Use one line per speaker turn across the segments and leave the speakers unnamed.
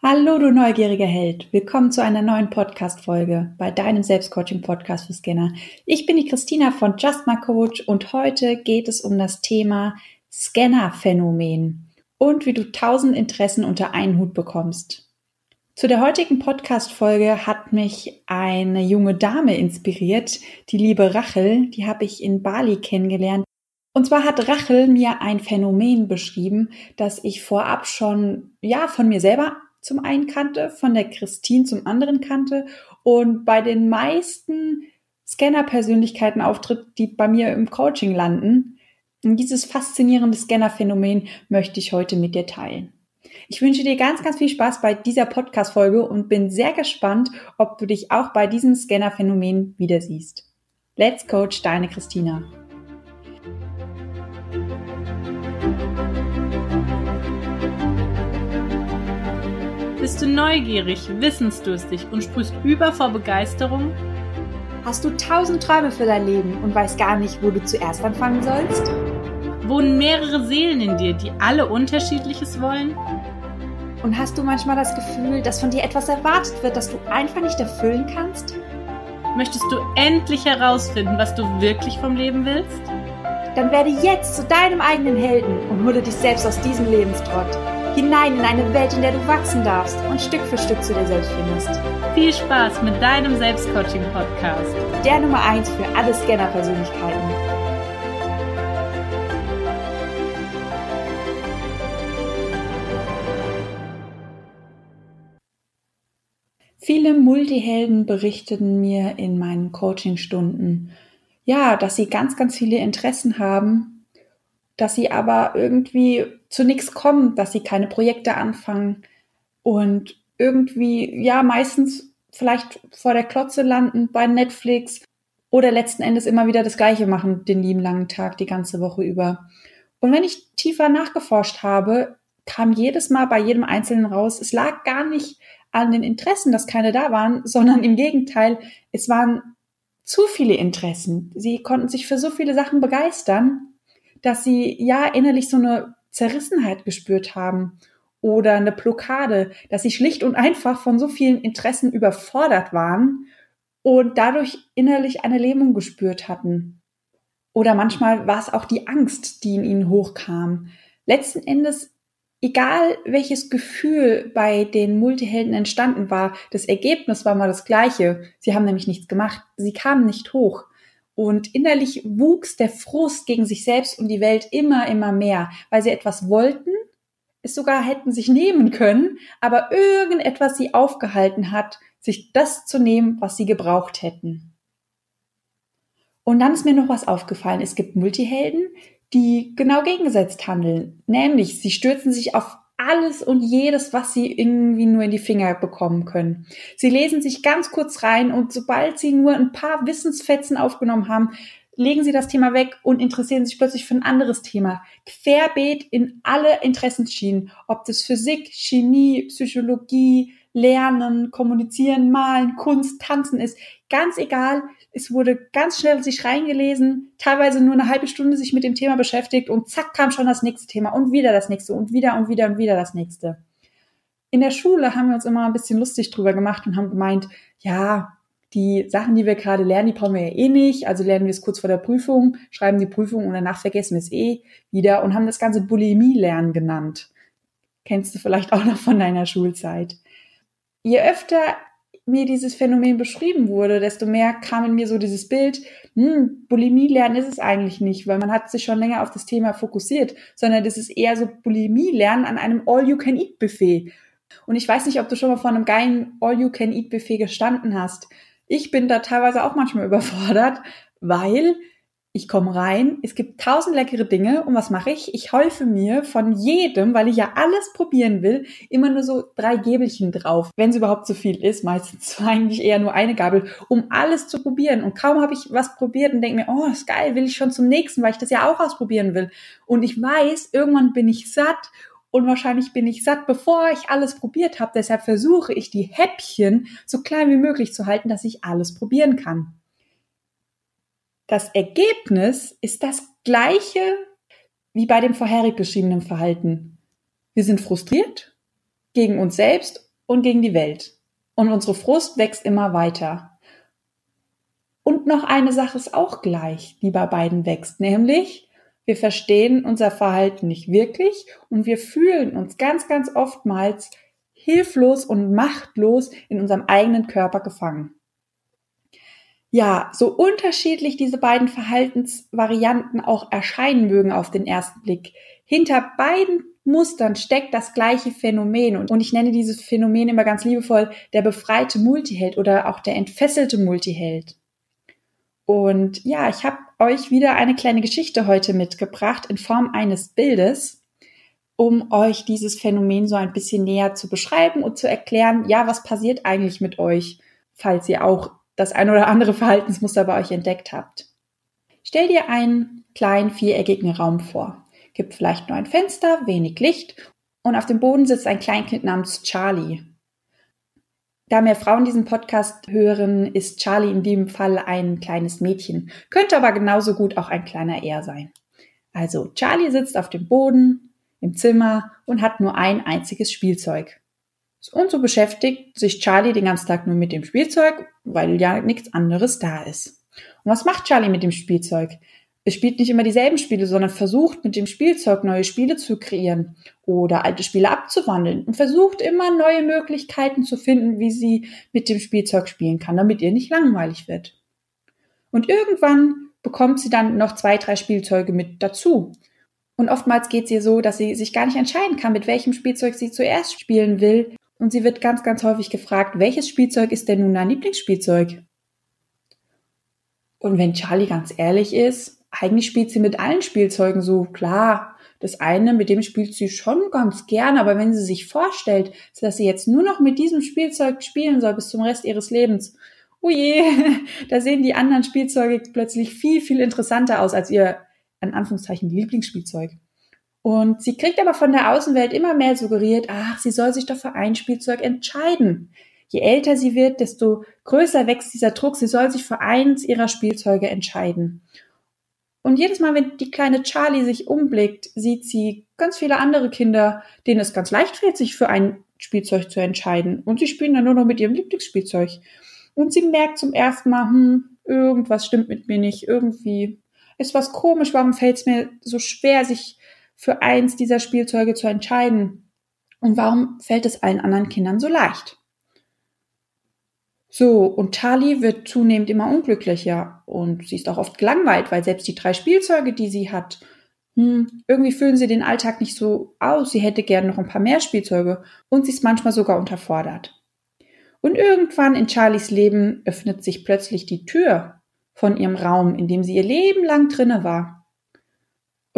Hallo, du neugieriger Held. Willkommen zu einer neuen Podcast-Folge bei deinem Selbstcoaching-Podcast für Scanner. Ich bin die Christina von Just My Coach und heute geht es um das Thema Scanner-Phänomen und wie du tausend Interessen unter einen Hut bekommst. Zu der heutigen Podcast-Folge hat mich eine junge Dame inspiriert, die liebe Rachel. Die habe ich in Bali kennengelernt. Und zwar hat Rachel mir ein Phänomen beschrieben, das ich vorab schon, ja, von mir selber zum einen kannte, von der Christine zum anderen kannte und bei den meisten Scanner-Persönlichkeiten auftritt, die bei mir im Coaching landen. Und dieses faszinierende Scanner-Phänomen möchte ich heute mit dir teilen. Ich wünsche dir ganz, ganz viel Spaß bei dieser Podcast-Folge und bin sehr gespannt, ob du dich auch bei diesem Scanner-Phänomen wieder siehst. Let's Coach, deine Christina.
Bist du neugierig, wissensdurstig und sprühst über vor Begeisterung?
Hast du tausend Träume für dein Leben und weißt gar nicht, wo du zuerst anfangen sollst?
Wohnen mehrere Seelen in dir, die alle unterschiedliches wollen?
Und hast du manchmal das Gefühl, dass von dir etwas erwartet wird, das du einfach nicht erfüllen kannst?
Möchtest du endlich herausfinden, was du wirklich vom Leben willst?
Dann werde jetzt zu deinem eigenen Helden und hole dich selbst aus diesem Lebenstrott hinein in eine Welt, in der du wachsen darfst und Stück für Stück zu dir selbst findest.
Viel Spaß mit deinem Selbstcoaching-Podcast.
Der Nummer 1 für alle Scanner-Persönlichkeiten. Viele Multihelden berichteten mir in meinen Coachingstunden, ja, dass sie ganz, ganz viele Interessen haben dass sie aber irgendwie zu nichts kommen, dass sie keine Projekte anfangen und irgendwie, ja, meistens vielleicht vor der Klotze landen bei Netflix oder letzten Endes immer wieder das Gleiche machen, den lieben langen Tag, die ganze Woche über. Und wenn ich tiefer nachgeforscht habe, kam jedes Mal bei jedem Einzelnen raus, es lag gar nicht an den Interessen, dass keine da waren, sondern im Gegenteil, es waren zu viele Interessen. Sie konnten sich für so viele Sachen begeistern dass sie ja innerlich so eine Zerrissenheit gespürt haben oder eine Blockade, dass sie schlicht und einfach von so vielen Interessen überfordert waren und dadurch innerlich eine Lähmung gespürt hatten. Oder manchmal war es auch die Angst, die in ihnen hochkam. Letzten Endes, egal welches Gefühl bei den Multihelden entstanden war, das Ergebnis war mal das gleiche. Sie haben nämlich nichts gemacht. Sie kamen nicht hoch. Und innerlich wuchs der Frust gegen sich selbst und die Welt immer, immer mehr, weil sie etwas wollten, es sogar hätten sich nehmen können, aber irgendetwas sie aufgehalten hat, sich das zu nehmen, was sie gebraucht hätten. Und dann ist mir noch was aufgefallen. Es gibt Multihelden, die genau gegengesetzt handeln. Nämlich, sie stürzen sich auf alles und jedes, was sie irgendwie nur in die Finger bekommen können. Sie lesen sich ganz kurz rein und sobald sie nur ein paar Wissensfetzen aufgenommen haben, legen sie das Thema weg und interessieren sich plötzlich für ein anderes Thema. Querbeet in alle Interessenschienen, ob das Physik, Chemie, Psychologie, Lernen, Kommunizieren, Malen, Kunst, Tanzen ist. Ganz egal, es wurde ganz schnell sich reingelesen, teilweise nur eine halbe Stunde sich mit dem Thema beschäftigt und zack kam schon das nächste Thema und wieder das nächste und wieder und wieder und wieder das nächste. In der Schule haben wir uns immer ein bisschen lustig drüber gemacht und haben gemeint, ja, die Sachen, die wir gerade lernen, die brauchen wir ja eh nicht. Also lernen wir es kurz vor der Prüfung, schreiben die Prüfung und danach vergessen wir es eh wieder und haben das ganze Bulimie-Lernen genannt. Kennst du vielleicht auch noch von deiner Schulzeit. Je öfter mir dieses Phänomen beschrieben wurde, desto mehr kam in mir so dieses Bild, hm, Bulimie lernen ist es eigentlich nicht, weil man hat sich schon länger auf das Thema fokussiert, sondern das ist eher so Bulimie lernen an einem All-You-Can-Eat-Buffet. Und ich weiß nicht, ob du schon mal vor einem geilen All-You-Can-Eat-Buffet gestanden hast. Ich bin da teilweise auch manchmal überfordert, weil ich komme rein, es gibt tausend leckere Dinge und was mache ich? Ich häufe mir von jedem, weil ich ja alles probieren will, immer nur so drei Gäbelchen drauf, wenn es überhaupt so viel ist. Meistens eigentlich eher nur eine Gabel, um alles zu probieren. Und kaum habe ich was probiert und denke mir, oh, ist geil, will ich schon zum nächsten, weil ich das ja auch ausprobieren will. Und ich weiß, irgendwann bin ich satt und wahrscheinlich bin ich satt, bevor ich alles probiert habe. Deshalb versuche ich die Häppchen so klein wie möglich zu halten, dass ich alles probieren kann. Das Ergebnis ist das gleiche wie bei dem vorherig beschriebenen Verhalten. Wir sind frustriert gegen uns selbst und gegen die Welt. Und unsere Frust wächst immer weiter. Und noch eine Sache ist auch gleich, die bei beiden wächst, nämlich wir verstehen unser Verhalten nicht wirklich und wir fühlen uns ganz, ganz oftmals hilflos und machtlos in unserem eigenen Körper gefangen. Ja, so unterschiedlich diese beiden Verhaltensvarianten auch erscheinen mögen auf den ersten Blick, hinter beiden Mustern steckt das gleiche Phänomen. Und ich nenne dieses Phänomen immer ganz liebevoll der befreite Multiheld oder auch der entfesselte Multiheld. Und ja, ich habe euch wieder eine kleine Geschichte heute mitgebracht in Form eines Bildes, um euch dieses Phänomen so ein bisschen näher zu beschreiben und zu erklären, ja, was passiert eigentlich mit euch, falls ihr auch das ein oder andere Verhaltensmuster bei euch entdeckt habt. Stell dir einen kleinen viereckigen Raum vor gibt vielleicht nur ein Fenster, wenig Licht und auf dem Boden sitzt ein Kleinkind namens Charlie. Da mehr Frauen diesen Podcast hören, ist Charlie in dem Fall ein kleines Mädchen, könnte aber genauso gut auch ein kleiner Er sein. Also Charlie sitzt auf dem Boden im Zimmer und hat nur ein einziges Spielzeug. Und so beschäftigt sich Charlie den ganzen Tag nur mit dem Spielzeug, weil ja nichts anderes da ist. Und was macht Charlie mit dem Spielzeug? Es spielt nicht immer dieselben Spiele, sondern versucht mit dem Spielzeug neue Spiele zu kreieren oder alte Spiele abzuwandeln und versucht immer neue Möglichkeiten zu finden, wie sie mit dem Spielzeug spielen kann, damit ihr nicht langweilig wird. Und irgendwann bekommt sie dann noch zwei, drei Spielzeuge mit dazu. Und oftmals geht es ihr so, dass sie sich gar nicht entscheiden kann, mit welchem Spielzeug sie zuerst spielen will. Und sie wird ganz, ganz häufig gefragt, welches Spielzeug ist denn nun dein Lieblingsspielzeug? Und wenn Charlie ganz ehrlich ist, eigentlich spielt sie mit allen Spielzeugen so, klar, das eine, mit dem spielt sie schon ganz gern, aber wenn sie sich vorstellt, dass sie jetzt nur noch mit diesem Spielzeug spielen soll bis zum Rest ihres Lebens, oh je, da sehen die anderen Spielzeuge plötzlich viel, viel interessanter aus als ihr, an Anführungszeichen, Lieblingsspielzeug. Und sie kriegt aber von der Außenwelt immer mehr suggeriert, ach, sie soll sich doch für ein Spielzeug entscheiden. Je älter sie wird, desto größer wächst dieser Druck, sie soll sich für eins ihrer Spielzeuge entscheiden. Und jedes Mal, wenn die kleine Charlie sich umblickt, sieht sie ganz viele andere Kinder, denen es ganz leicht fällt, sich für ein Spielzeug zu entscheiden. Und sie spielen dann nur noch mit ihrem Lieblingsspielzeug. Und sie merkt zum ersten Mal, hm, irgendwas stimmt mit mir nicht, irgendwie ist was komisch, warum fällt es mir so schwer, sich für eins dieser Spielzeuge zu entscheiden? Und warum fällt es allen anderen Kindern so leicht? So, und Charlie wird zunehmend immer unglücklicher und sie ist auch oft gelangweilt, weil selbst die drei Spielzeuge, die sie hat, hm, irgendwie füllen sie den Alltag nicht so aus. Sie hätte gern noch ein paar mehr Spielzeuge und sie ist manchmal sogar unterfordert. Und irgendwann in Charlies Leben öffnet sich plötzlich die Tür von ihrem Raum, in dem sie ihr Leben lang drinne war.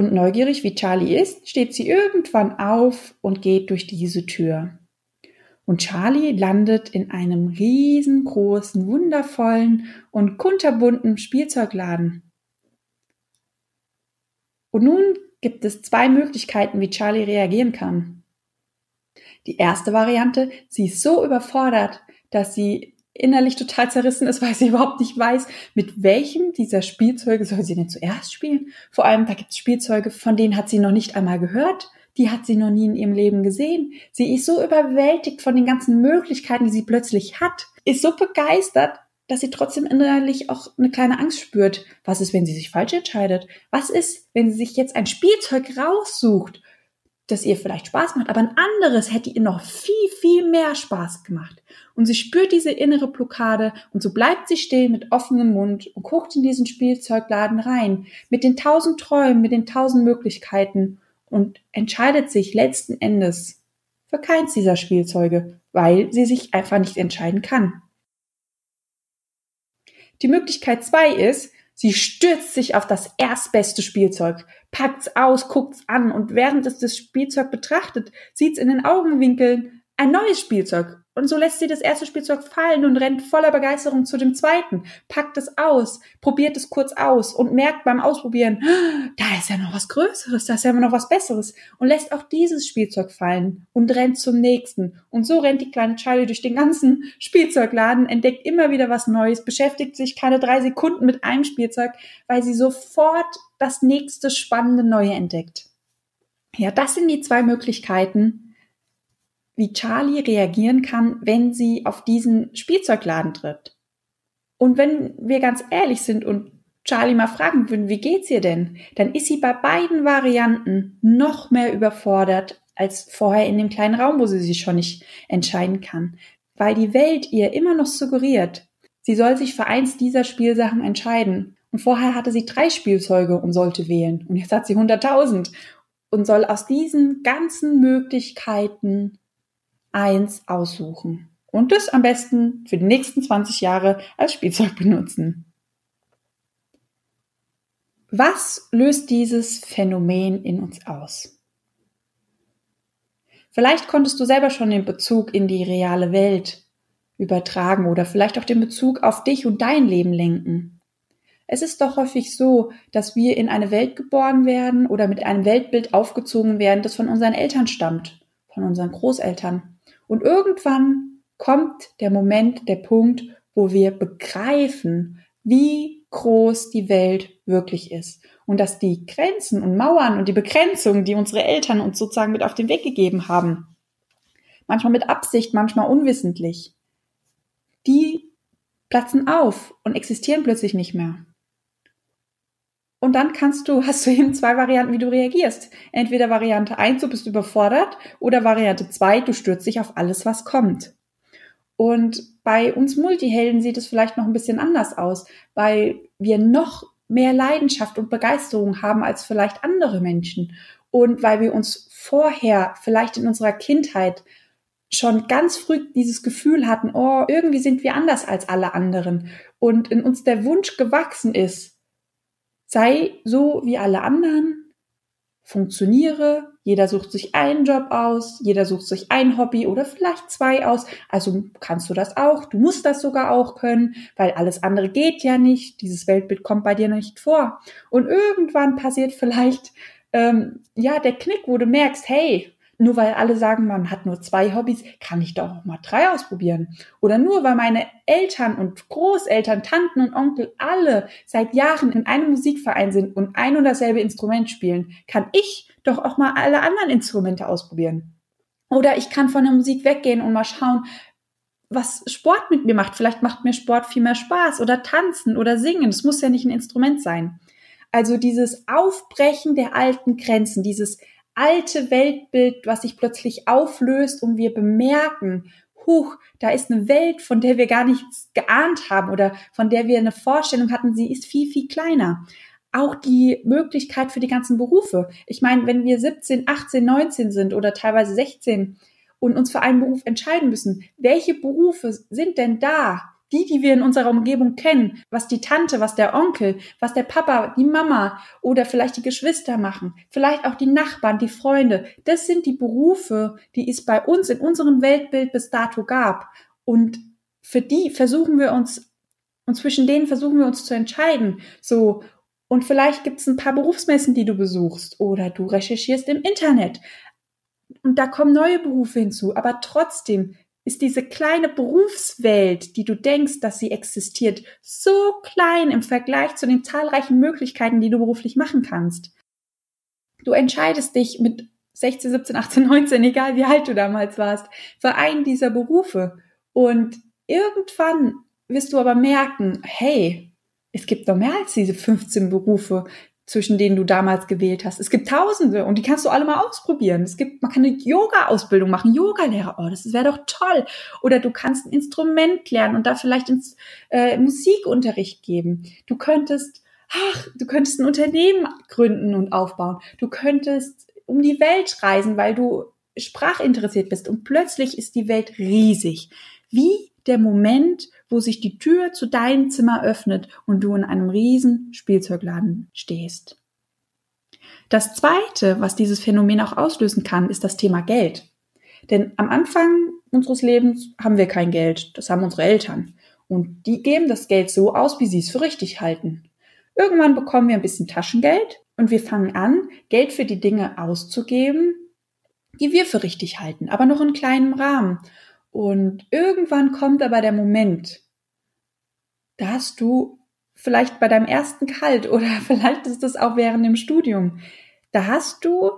Und neugierig wie Charlie ist, steht sie irgendwann auf und geht durch diese Tür. Und Charlie landet in einem riesengroßen, wundervollen und kunterbunten Spielzeugladen. Und nun gibt es zwei Möglichkeiten, wie Charlie reagieren kann. Die erste Variante, sie ist so überfordert, dass sie innerlich total zerrissen ist, weil sie überhaupt nicht weiß, mit welchem dieser Spielzeuge soll sie denn zuerst spielen. Vor allem, da gibt es Spielzeuge, von denen hat sie noch nicht einmal gehört die hat sie noch nie in ihrem Leben gesehen. Sie ist so überwältigt von den ganzen Möglichkeiten, die sie plötzlich hat, ist so begeistert, dass sie trotzdem innerlich auch eine kleine Angst spürt. Was ist, wenn sie sich falsch entscheidet? Was ist, wenn sie sich jetzt ein Spielzeug raussucht, das ihr vielleicht Spaß macht, aber ein anderes hätte ihr noch viel, viel mehr Spaß gemacht. Und sie spürt diese innere Blockade und so bleibt sie stehen mit offenem Mund und guckt in diesen Spielzeugladen rein, mit den tausend Träumen, mit den tausend Möglichkeiten und entscheidet sich letzten Endes für keins dieser Spielzeuge, weil sie sich einfach nicht entscheiden kann. Die Möglichkeit zwei ist, sie stürzt sich auf das erstbeste Spielzeug, packt's aus, guckt's an und während es das Spielzeug betrachtet, sieht's in den Augenwinkeln ein neues Spielzeug und so lässt sie das erste Spielzeug fallen und rennt voller Begeisterung zu dem zweiten, packt es aus, probiert es kurz aus und merkt beim Ausprobieren, da ist ja noch was Größeres, da ist ja noch was Besseres und lässt auch dieses Spielzeug fallen und rennt zum nächsten. Und so rennt die kleine Charlie durch den ganzen Spielzeugladen, entdeckt immer wieder was Neues, beschäftigt sich keine drei Sekunden mit einem Spielzeug, weil sie sofort das nächste spannende Neue entdeckt. Ja, das sind die zwei Möglichkeiten, wie Charlie reagieren kann, wenn sie auf diesen Spielzeugladen tritt. Und wenn wir ganz ehrlich sind und Charlie mal fragen würden, wie geht's ihr denn? Dann ist sie bei beiden Varianten noch mehr überfordert als vorher in dem kleinen Raum, wo sie sich schon nicht entscheiden kann. Weil die Welt ihr immer noch suggeriert, sie soll sich für eins dieser Spielsachen entscheiden. Und vorher hatte sie drei Spielzeuge und sollte wählen. Und jetzt hat sie 100.000 und soll aus diesen ganzen Möglichkeiten eins aussuchen. Und das am besten für die nächsten 20 Jahre als Spielzeug benutzen. Was löst dieses Phänomen in uns aus? Vielleicht konntest du selber schon den Bezug in die reale Welt übertragen oder vielleicht auch den Bezug auf dich und dein Leben lenken. Es ist doch häufig so, dass wir in eine Welt geboren werden oder mit einem Weltbild aufgezogen werden, das von unseren Eltern stammt, von unseren Großeltern. Und irgendwann kommt der Moment, der Punkt, wo wir begreifen, wie groß die Welt wirklich ist und dass die Grenzen und Mauern und die Begrenzungen, die unsere Eltern uns sozusagen mit auf den Weg gegeben haben, manchmal mit Absicht, manchmal unwissentlich, die platzen auf und existieren plötzlich nicht mehr. Und dann kannst du, hast du eben zwei Varianten, wie du reagierst. Entweder Variante 1, du bist überfordert, oder Variante 2, du stürzt dich auf alles, was kommt. Und bei uns Multihelden sieht es vielleicht noch ein bisschen anders aus, weil wir noch mehr Leidenschaft und Begeisterung haben als vielleicht andere Menschen. Und weil wir uns vorher, vielleicht in unserer Kindheit, schon ganz früh dieses Gefühl hatten, oh, irgendwie sind wir anders als alle anderen. Und in uns der Wunsch gewachsen ist, sei so wie alle anderen, funktioniere, jeder sucht sich einen Job aus, jeder sucht sich ein Hobby oder vielleicht zwei aus. Also kannst du das auch, du musst das sogar auch können, weil alles andere geht ja nicht, dieses Weltbild kommt bei dir nicht vor. Und irgendwann passiert vielleicht ähm, ja der Knick, wo du merkst, hey, nur weil alle sagen, man hat nur zwei Hobbys, kann ich doch auch mal drei ausprobieren. Oder nur weil meine Eltern und Großeltern, Tanten und Onkel alle seit Jahren in einem Musikverein sind und ein und dasselbe Instrument spielen, kann ich doch auch mal alle anderen Instrumente ausprobieren. Oder ich kann von der Musik weggehen und mal schauen, was Sport mit mir macht. Vielleicht macht mir Sport viel mehr Spaß oder tanzen oder singen. Es muss ja nicht ein Instrument sein. Also dieses Aufbrechen der alten Grenzen, dieses alte Weltbild, was sich plötzlich auflöst und wir bemerken, huch, da ist eine Welt, von der wir gar nichts geahnt haben oder von der wir eine Vorstellung hatten, sie ist viel, viel kleiner. Auch die Möglichkeit für die ganzen Berufe. Ich meine, wenn wir 17, 18, 19 sind oder teilweise 16 und uns für einen Beruf entscheiden müssen, welche Berufe sind denn da, die, die wir in unserer Umgebung kennen, was die Tante, was der Onkel, was der Papa, die Mama oder vielleicht die Geschwister machen, vielleicht auch die Nachbarn, die Freunde, das sind die Berufe, die es bei uns in unserem Weltbild bis dato gab. Und für die versuchen wir uns, und zwischen denen versuchen wir uns zu entscheiden. So, und vielleicht gibt es ein paar Berufsmessen, die du besuchst oder du recherchierst im Internet. Und da kommen neue Berufe hinzu. Aber trotzdem ist diese kleine Berufswelt, die du denkst, dass sie existiert, so klein im Vergleich zu den zahlreichen Möglichkeiten, die du beruflich machen kannst. Du entscheidest dich mit 16, 17, 18, 19, egal wie alt du damals warst, für einen dieser Berufe. Und irgendwann wirst du aber merken, hey, es gibt noch mehr als diese 15 Berufe, zwischen denen du damals gewählt hast. Es gibt Tausende und die kannst du alle mal ausprobieren. Es gibt, man kann eine Yoga-Ausbildung machen, Yoga-Lehrer. Oh, das wäre doch toll. Oder du kannst ein Instrument lernen und da vielleicht ins äh, Musikunterricht geben. Du könntest, ach, du könntest ein Unternehmen gründen und aufbauen. Du könntest um die Welt reisen, weil du sprachinteressiert bist und plötzlich ist die Welt riesig. Wie der Moment, wo sich die Tür zu deinem Zimmer öffnet und du in einem riesen Spielzeugladen stehst. Das zweite, was dieses Phänomen auch auslösen kann, ist das Thema Geld. Denn am Anfang unseres Lebens haben wir kein Geld. Das haben unsere Eltern. Und die geben das Geld so aus, wie sie es für richtig halten. Irgendwann bekommen wir ein bisschen Taschengeld und wir fangen an, Geld für die Dinge auszugeben, die wir für richtig halten, aber noch in kleinem Rahmen. Und irgendwann kommt aber der Moment, da hast du vielleicht bei deinem ersten Gehalt oder vielleicht ist das auch während dem Studium, da hast du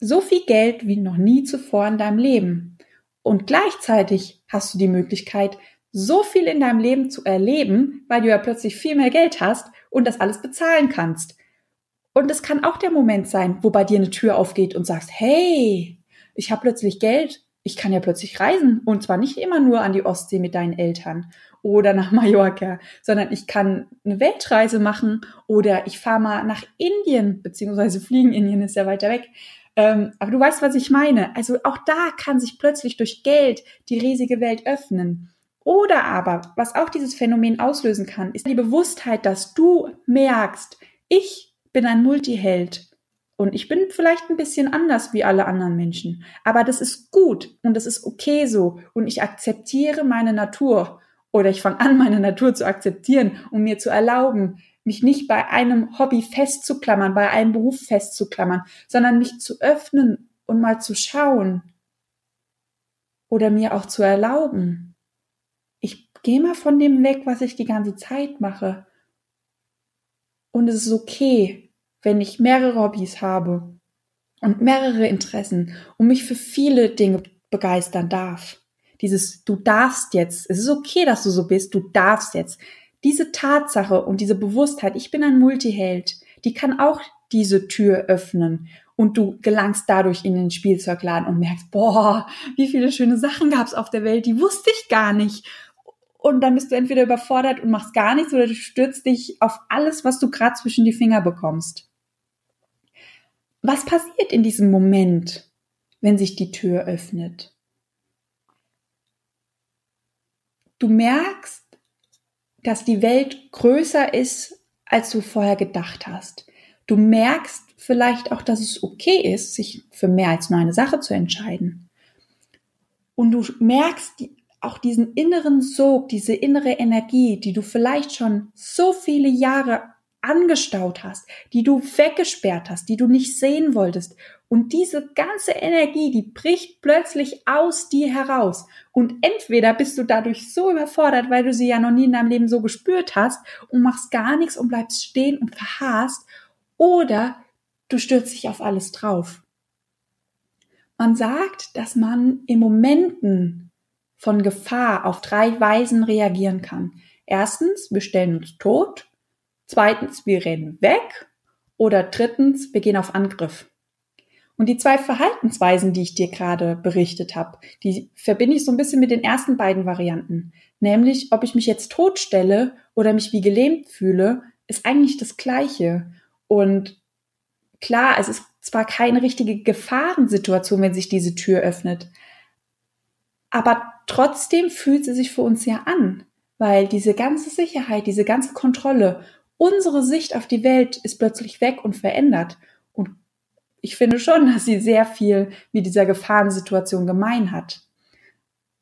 so viel Geld wie noch nie zuvor in deinem Leben. Und gleichzeitig hast du die Möglichkeit, so viel in deinem Leben zu erleben, weil du ja plötzlich viel mehr Geld hast und das alles bezahlen kannst. Und es kann auch der Moment sein, wo bei dir eine Tür aufgeht und sagst, hey, ich habe plötzlich Geld, ich kann ja plötzlich reisen und zwar nicht immer nur an die Ostsee mit deinen Eltern oder nach Mallorca, sondern ich kann eine Weltreise machen oder ich fahre mal nach Indien, beziehungsweise fliegen, Indien ist ja weiter weg. Ähm, aber du weißt, was ich meine. Also auch da kann sich plötzlich durch Geld die riesige Welt öffnen. Oder aber, was auch dieses Phänomen auslösen kann, ist die Bewusstheit, dass du merkst, ich bin ein Multiheld und ich bin vielleicht ein bisschen anders wie alle anderen Menschen. Aber das ist gut und das ist okay so. Und ich akzeptiere meine Natur. Oder ich fange an, meine Natur zu akzeptieren um mir zu erlauben, mich nicht bei einem Hobby festzuklammern, bei einem Beruf festzuklammern, sondern mich zu öffnen und mal zu schauen. Oder mir auch zu erlauben. Ich gehe mal von dem weg, was ich die ganze Zeit mache. Und es ist okay, wenn ich mehrere Hobbys habe und mehrere Interessen und mich für viele Dinge begeistern darf. Dieses, du darfst jetzt, es ist okay, dass du so bist, du darfst jetzt. Diese Tatsache und diese Bewusstheit, ich bin ein Multiheld, die kann auch diese Tür öffnen und du gelangst dadurch in den Spielzeugladen und merkst, boah, wie viele schöne Sachen gab's auf der Welt, die wusste ich gar nicht. Und dann bist du entweder überfordert und machst gar nichts oder du stürzt dich auf alles, was du gerade zwischen die Finger bekommst. Was passiert in diesem Moment, wenn sich die Tür öffnet? Du merkst, dass die Welt größer ist, als du vorher gedacht hast. Du merkst vielleicht auch, dass es okay ist, sich für mehr als nur eine Sache zu entscheiden. Und du merkst auch diesen inneren Sog, diese innere Energie, die du vielleicht schon so viele Jahre angestaut hast, die du weggesperrt hast, die du nicht sehen wolltest. Und diese ganze Energie, die bricht plötzlich aus dir heraus. Und entweder bist du dadurch so überfordert, weil du sie ja noch nie in deinem Leben so gespürt hast und machst gar nichts und bleibst stehen und verharrst, oder du stürzt dich auf alles drauf. Man sagt, dass man in Momenten von Gefahr auf drei Weisen reagieren kann. Erstens, wir stellen uns tot. Zweitens, wir rennen weg. Oder drittens, wir gehen auf Angriff. Und die zwei Verhaltensweisen, die ich dir gerade berichtet habe, die verbinde ich so ein bisschen mit den ersten beiden Varianten. Nämlich, ob ich mich jetzt totstelle oder mich wie gelähmt fühle, ist eigentlich das Gleiche. Und klar, es ist zwar keine richtige Gefahrensituation, wenn sich diese Tür öffnet, aber trotzdem fühlt sie sich für uns ja an, weil diese ganze Sicherheit, diese ganze Kontrolle unsere Sicht auf die Welt ist plötzlich weg und verändert. Und ich finde schon, dass sie sehr viel mit dieser Gefahrensituation gemein hat.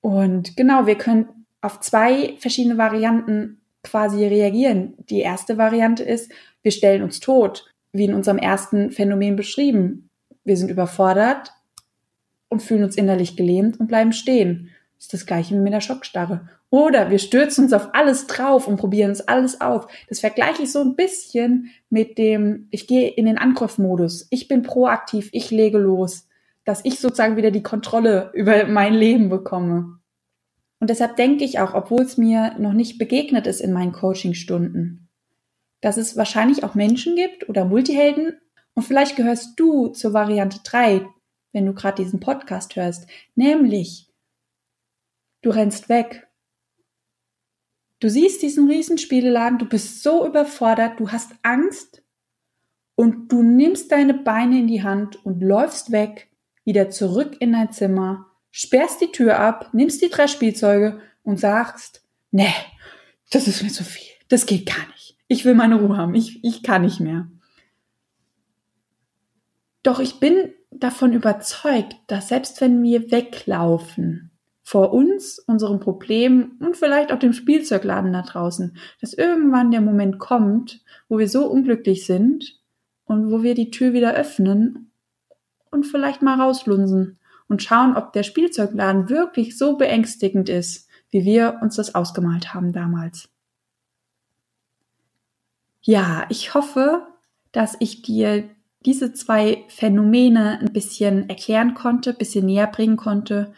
Und genau, wir können auf zwei verschiedene Varianten quasi reagieren. Die erste Variante ist, wir stellen uns tot, wie in unserem ersten Phänomen beschrieben. Wir sind überfordert und fühlen uns innerlich gelähmt und bleiben stehen. Das ist das gleiche wie mit der Schockstarre. Oder wir stürzen uns auf alles drauf und probieren es alles auf. Das vergleiche ich so ein bisschen mit dem, ich gehe in den Angriffmodus. Ich bin proaktiv, ich lege los, dass ich sozusagen wieder die Kontrolle über mein Leben bekomme. Und deshalb denke ich auch, obwohl es mir noch nicht begegnet ist in meinen Coachingstunden, dass es wahrscheinlich auch Menschen gibt oder Multihelden und vielleicht gehörst du zur Variante 3, wenn du gerade diesen Podcast hörst, nämlich du rennst weg Du siehst diesen Riesenspieleladen, du bist so überfordert, du hast Angst und du nimmst deine Beine in die Hand und läufst weg, wieder zurück in dein Zimmer, sperrst die Tür ab, nimmst die drei Spielzeuge und sagst, nee, das ist mir zu viel, das geht gar nicht. Ich will meine Ruhe haben, ich, ich kann nicht mehr. Doch ich bin davon überzeugt, dass selbst wenn wir weglaufen, vor uns, unserem Problem und vielleicht auch dem Spielzeugladen da draußen, dass irgendwann der Moment kommt, wo wir so unglücklich sind und wo wir die Tür wieder öffnen und vielleicht mal rauslunsen und schauen, ob der Spielzeugladen wirklich so beängstigend ist, wie wir uns das ausgemalt haben damals. Ja, ich hoffe, dass ich dir diese zwei Phänomene ein bisschen erklären konnte, ein bisschen näher bringen konnte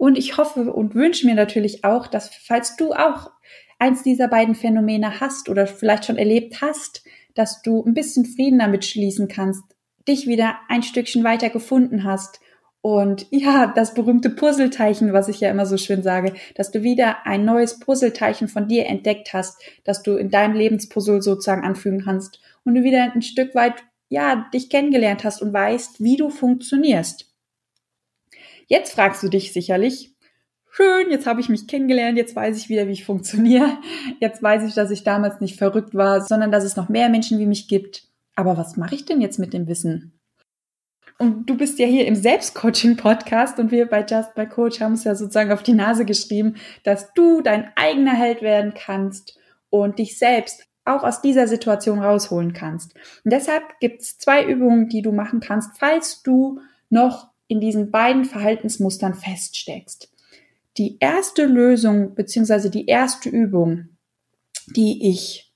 Und ich hoffe und wünsche mir natürlich auch, dass falls du auch eins dieser beiden Phänomene hast oder vielleicht schon erlebt hast, dass du ein bisschen Frieden damit schließen kannst, dich wieder ein Stückchen weiter gefunden hast und ja, das berühmte Puzzleteilchen, was ich ja immer so schön sage, dass du wieder ein neues Puzzleteilchen von dir entdeckt hast, dass du in deinem Lebenspuzzle sozusagen anfügen kannst und du wieder ein Stück weit, ja, dich kennengelernt hast und weißt, wie du funktionierst. Jetzt fragst du dich sicherlich, schön, jetzt habe ich mich kennengelernt, jetzt weiß ich wieder, wie ich funktioniere. Jetzt weiß ich, dass ich damals nicht verrückt war, sondern dass es noch mehr Menschen wie mich gibt. Aber was mache ich denn jetzt mit dem Wissen? Und du bist ja hier im Selbstcoaching-Podcast und wir bei Just by Coach haben es ja sozusagen auf die Nase geschrieben, dass du dein eigener Held werden kannst und dich selbst auch aus dieser Situation rausholen kannst. Und deshalb gibt es zwei Übungen, die du machen kannst, falls du noch in diesen beiden Verhaltensmustern feststeckst. Die erste Lösung beziehungsweise die erste Übung, die ich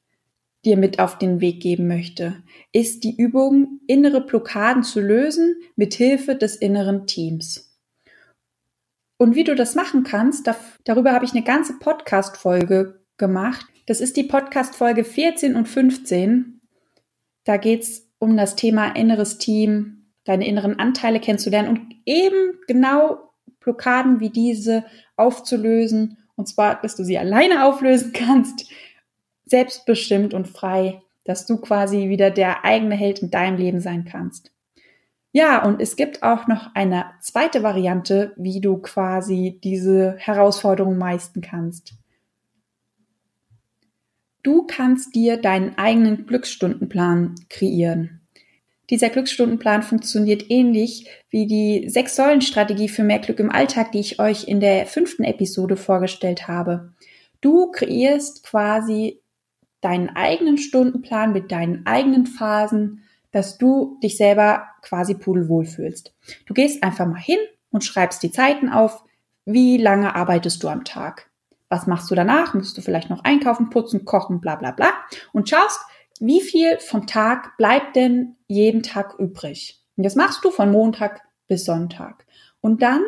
dir mit auf den Weg geben möchte, ist die Übung, innere Blockaden zu lösen mit Hilfe des inneren Teams. Und wie du das machen kannst, darüber habe ich eine ganze Podcast-Folge gemacht. Das ist die Podcast-Folge 14 und 15. Da geht es um das Thema inneres Team, deine inneren Anteile kennenzulernen und eben genau Blockaden wie diese aufzulösen. Und zwar, dass du sie alleine auflösen kannst, selbstbestimmt und frei, dass du quasi wieder der eigene Held in deinem Leben sein kannst. Ja, und es gibt auch noch eine zweite Variante, wie du quasi diese Herausforderung meistern kannst. Du kannst dir deinen eigenen Glücksstundenplan kreieren. Dieser Glücksstundenplan funktioniert ähnlich wie die Sechs-Säulen-Strategie für mehr Glück im Alltag, die ich euch in der fünften Episode vorgestellt habe. Du kreierst quasi deinen eigenen Stundenplan mit deinen eigenen Phasen, dass du dich selber quasi pudelwohl fühlst. Du gehst einfach mal hin und schreibst die Zeiten auf. Wie lange arbeitest du am Tag? Was machst du danach? Musst du vielleicht noch einkaufen, putzen, kochen, bla bla bla. Und schaust, wie viel vom Tag bleibt denn jeden Tag übrig? Und das machst du von Montag bis Sonntag. Und dann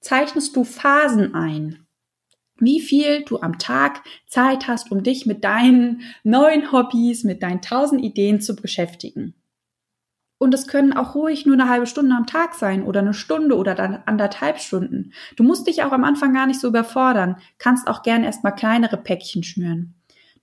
zeichnest du Phasen ein wie viel du am Tag Zeit hast, um dich mit deinen neuen Hobbys, mit deinen tausend Ideen zu beschäftigen. Und es können auch ruhig nur eine halbe Stunde am Tag sein oder eine Stunde oder dann anderthalb Stunden. Du musst dich auch am Anfang gar nicht so überfordern, kannst auch gern erstmal kleinere Päckchen schnüren.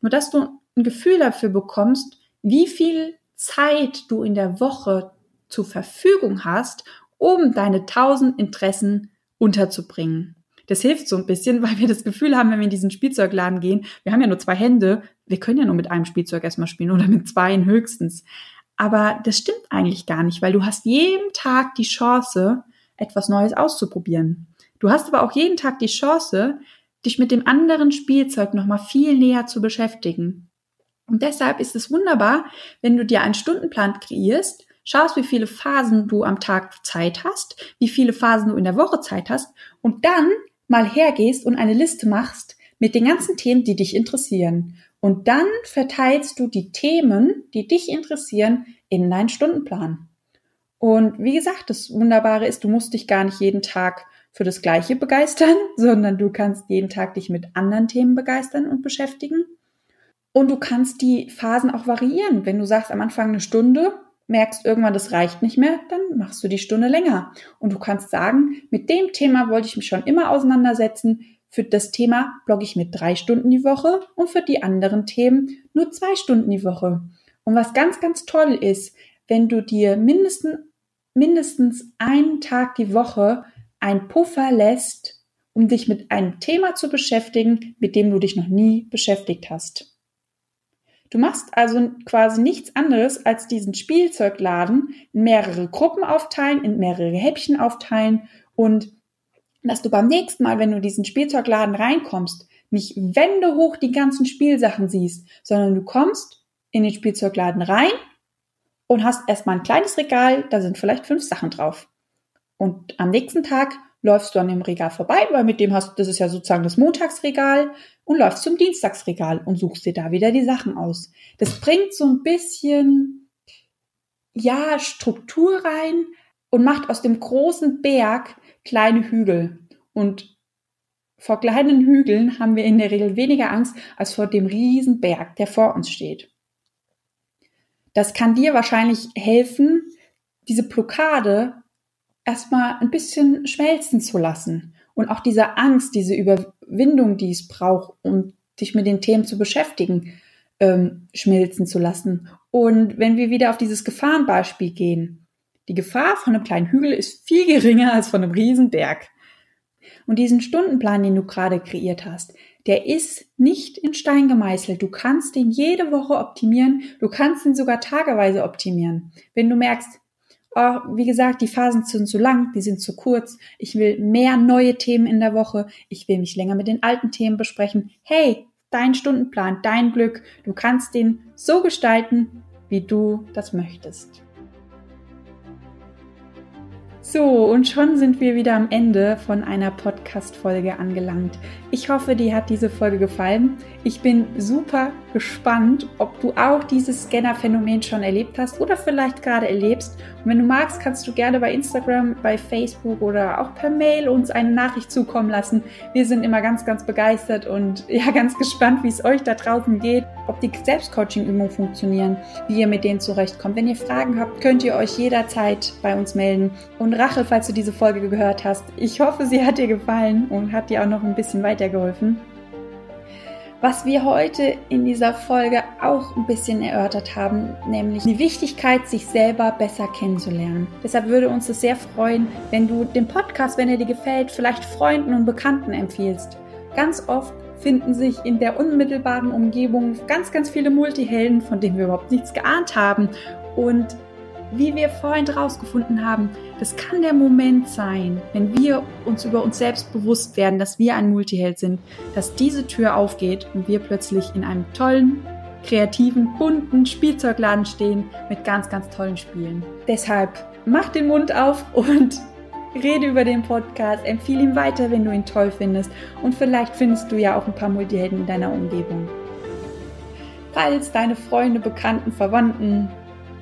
Nur dass du ein Gefühl dafür bekommst, wie viel Zeit du in der Woche zur Verfügung hast, um deine tausend Interessen unterzubringen. Das hilft so ein bisschen, weil wir das Gefühl haben, wenn wir in diesen Spielzeugladen gehen, wir haben ja nur zwei Hände, wir können ja nur mit einem Spielzeug erstmal spielen oder mit zweien höchstens. Aber das stimmt eigentlich gar nicht, weil du hast jeden Tag die Chance, etwas Neues auszuprobieren. Du hast aber auch jeden Tag die Chance, dich mit dem anderen Spielzeug nochmal viel näher zu beschäftigen. Und deshalb ist es wunderbar, wenn du dir einen Stundenplan kreierst, schaust, wie viele Phasen du am Tag Zeit hast, wie viele Phasen du in der Woche Zeit hast und dann mal hergehst und eine Liste machst mit den ganzen Themen, die dich interessieren. Und dann verteilst du die Themen, die dich interessieren, in deinen Stundenplan. Und wie gesagt, das Wunderbare ist, du musst dich gar nicht jeden Tag für das Gleiche begeistern, sondern du kannst jeden Tag dich mit anderen Themen begeistern und beschäftigen. Und du kannst die Phasen auch variieren. Wenn du sagst am Anfang eine Stunde, merkst irgendwann, das reicht nicht mehr, dann machst du die Stunde länger. Und du kannst sagen, mit dem Thema wollte ich mich schon immer auseinandersetzen. Für das Thema blogge ich mit drei Stunden die Woche und für die anderen Themen nur zwei Stunden die Woche. Und was ganz, ganz toll ist, wenn du dir mindestens, mindestens einen Tag die Woche ein Puffer lässt, um dich mit einem Thema zu beschäftigen, mit dem du dich noch nie beschäftigt hast. Du machst also quasi nichts anderes, als diesen Spielzeugladen in mehrere Gruppen aufteilen, in mehrere Häppchen aufteilen und dass du beim nächsten Mal, wenn du diesen Spielzeugladen reinkommst, nicht Wände hoch die ganzen Spielsachen siehst, sondern du kommst in den Spielzeugladen rein und hast erstmal ein kleines Regal, da sind vielleicht fünf Sachen drauf. Und am nächsten Tag läufst du an dem Regal vorbei, weil mit dem hast, das ist ja sozusagen das Montagsregal und läufst zum Dienstagsregal und suchst dir da wieder die Sachen aus. Das bringt so ein bisschen, ja, Struktur rein und macht aus dem großen Berg kleine Hügel. Und vor kleinen Hügeln haben wir in der Regel weniger Angst als vor dem riesen Berg, der vor uns steht. Das kann dir wahrscheinlich helfen, diese Blockade erstmal ein bisschen schmelzen zu lassen und auch diese Angst, diese Überwindung, die es braucht, um dich mit den Themen zu beschäftigen, ähm, schmelzen zu lassen. Und wenn wir wieder auf dieses Gefahrenbeispiel gehen, die Gefahr von einem kleinen Hügel ist viel geringer als von einem Riesenberg. Und diesen Stundenplan, den du gerade kreiert hast, der ist nicht in Stein gemeißelt. Du kannst den jede Woche optimieren. Du kannst ihn sogar tageweise optimieren. Wenn du merkst, oh, wie gesagt, die Phasen sind zu lang, die sind zu kurz. Ich will mehr neue Themen in der Woche. Ich will mich länger mit den alten Themen besprechen. Hey, dein Stundenplan, dein Glück. Du kannst den so gestalten, wie du das möchtest. So, und schon sind wir wieder am Ende von einer Podcast-Folge angelangt. Ich hoffe, dir hat diese Folge gefallen. Ich bin super gespannt, ob du auch dieses Scanner-Phänomen schon erlebt hast oder vielleicht gerade erlebst. Und wenn du magst, kannst du gerne bei Instagram, bei Facebook oder auch per Mail uns eine Nachricht zukommen lassen. Wir sind immer ganz, ganz begeistert und ja, ganz gespannt, wie es euch da draußen geht, ob die Selbstcoaching-Übungen funktionieren, wie ihr mit denen zurechtkommt. Wenn ihr Fragen habt, könnt ihr euch jederzeit bei uns melden. Und Rachel, falls du diese Folge gehört hast, ich hoffe, sie hat dir gefallen und hat dir auch noch ein bisschen weitergeholfen. Was wir heute in dieser Folge auch ein bisschen erörtert haben, nämlich die Wichtigkeit, sich selber besser kennenzulernen. Deshalb würde uns es sehr freuen, wenn du den Podcast, wenn er dir gefällt, vielleicht Freunden und Bekannten empfiehlst. Ganz oft finden sich in der unmittelbaren Umgebung ganz, ganz viele Multihelden, von denen wir überhaupt nichts geahnt haben. Und wie wir vorhin herausgefunden haben, das kann der Moment sein, wenn wir uns über uns selbst bewusst werden, dass wir ein Multiheld sind, dass diese Tür aufgeht und wir plötzlich in einem tollen, kreativen, bunten Spielzeugladen stehen mit ganz, ganz tollen Spielen. Deshalb mach den Mund auf und rede über den Podcast, empfehle ihn weiter, wenn du ihn toll findest und vielleicht findest du ja auch ein paar Multihelden in deiner Umgebung. Falls deine Freunde, Bekannten, Verwandten,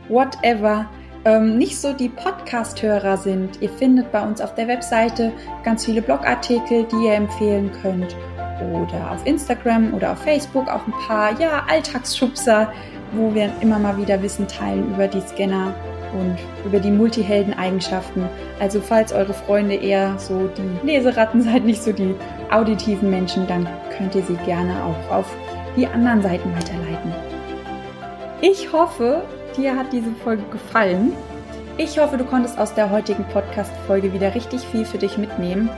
whatever, ähm, nicht so die Podcast-Hörer sind, ihr findet bei uns auf der Webseite ganz viele Blogartikel, die ihr empfehlen könnt. Oder auf Instagram oder auf Facebook auch ein paar, ja, Alltagsschubser, wo wir immer mal wieder Wissen teilen über die Scanner und über die Multihelden-Eigenschaften. Also falls eure Freunde eher so die Leseratten seid, nicht so die auditiven Menschen, dann könnt ihr sie gerne auch auf die anderen Seiten weiterleiten. Ich hoffe, dir hat diese Folge gefallen. Ich hoffe, du konntest aus der heutigen Podcast-Folge wieder richtig viel für dich mitnehmen.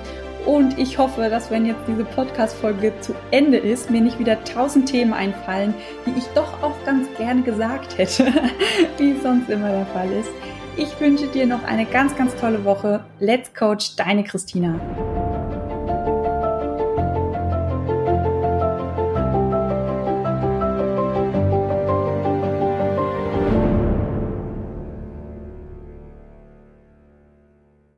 Und ich hoffe, dass wenn jetzt diese Podcast-Folge zu Ende ist, mir nicht wieder tausend Themen einfallen, die ich doch auch ganz gerne gesagt hätte, wie es sonst immer der Fall ist. Ich wünsche dir noch eine ganz, ganz tolle Woche. Let's Coach, deine Christina.